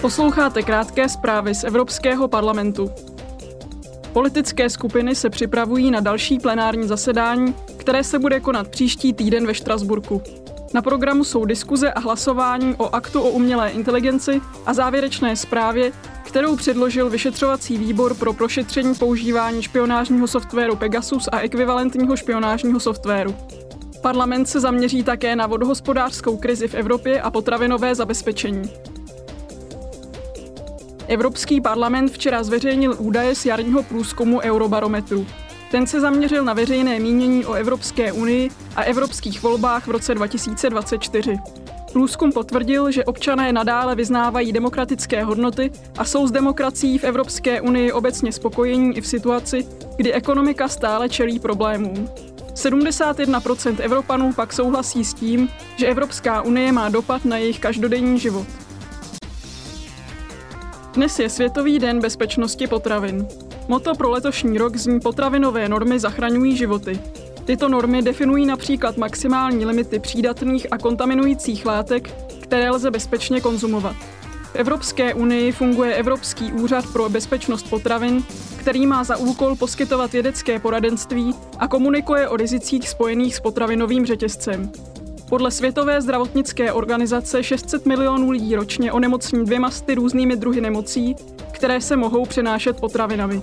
Posloucháte krátké zprávy z Evropského parlamentu. Politické skupiny se připravují na další plenární zasedání, které se bude konat příští týden ve Štrasburku. Na programu jsou diskuze a hlasování o aktu o umělé inteligenci a závěrečné zprávě, kterou předložil vyšetřovací výbor pro prošetření používání špionážního softwaru Pegasus a ekvivalentního špionážního softwaru. Parlament se zaměří také na vodohospodářskou krizi v Evropě a potravinové zabezpečení. Evropský parlament včera zveřejnil údaje z jarního průzkumu Eurobarometru. Ten se zaměřil na veřejné mínění o Evropské unii a evropských volbách v roce 2024. Průzkum potvrdil, že občané nadále vyznávají demokratické hodnoty a jsou s demokracií v Evropské unii obecně spokojení i v situaci, kdy ekonomika stále čelí problémům. 71% Evropanů pak souhlasí s tím, že Evropská unie má dopad na jejich každodenní život. Dnes je Světový den bezpečnosti potravin. Moto pro letošní rok zní potravinové normy zachraňují životy. Tyto normy definují například maximální limity přídatných a kontaminujících látek, které lze bezpečně konzumovat. V Evropské unii funguje Evropský úřad pro bezpečnost potravin, který má za úkol poskytovat vědecké poradenství a komunikuje o rizicích spojených s potravinovým řetězcem. Podle Světové zdravotnické organizace 600 milionů lidí ročně onemocní dvěma sty různými druhy nemocí, které se mohou přenášet potravinami.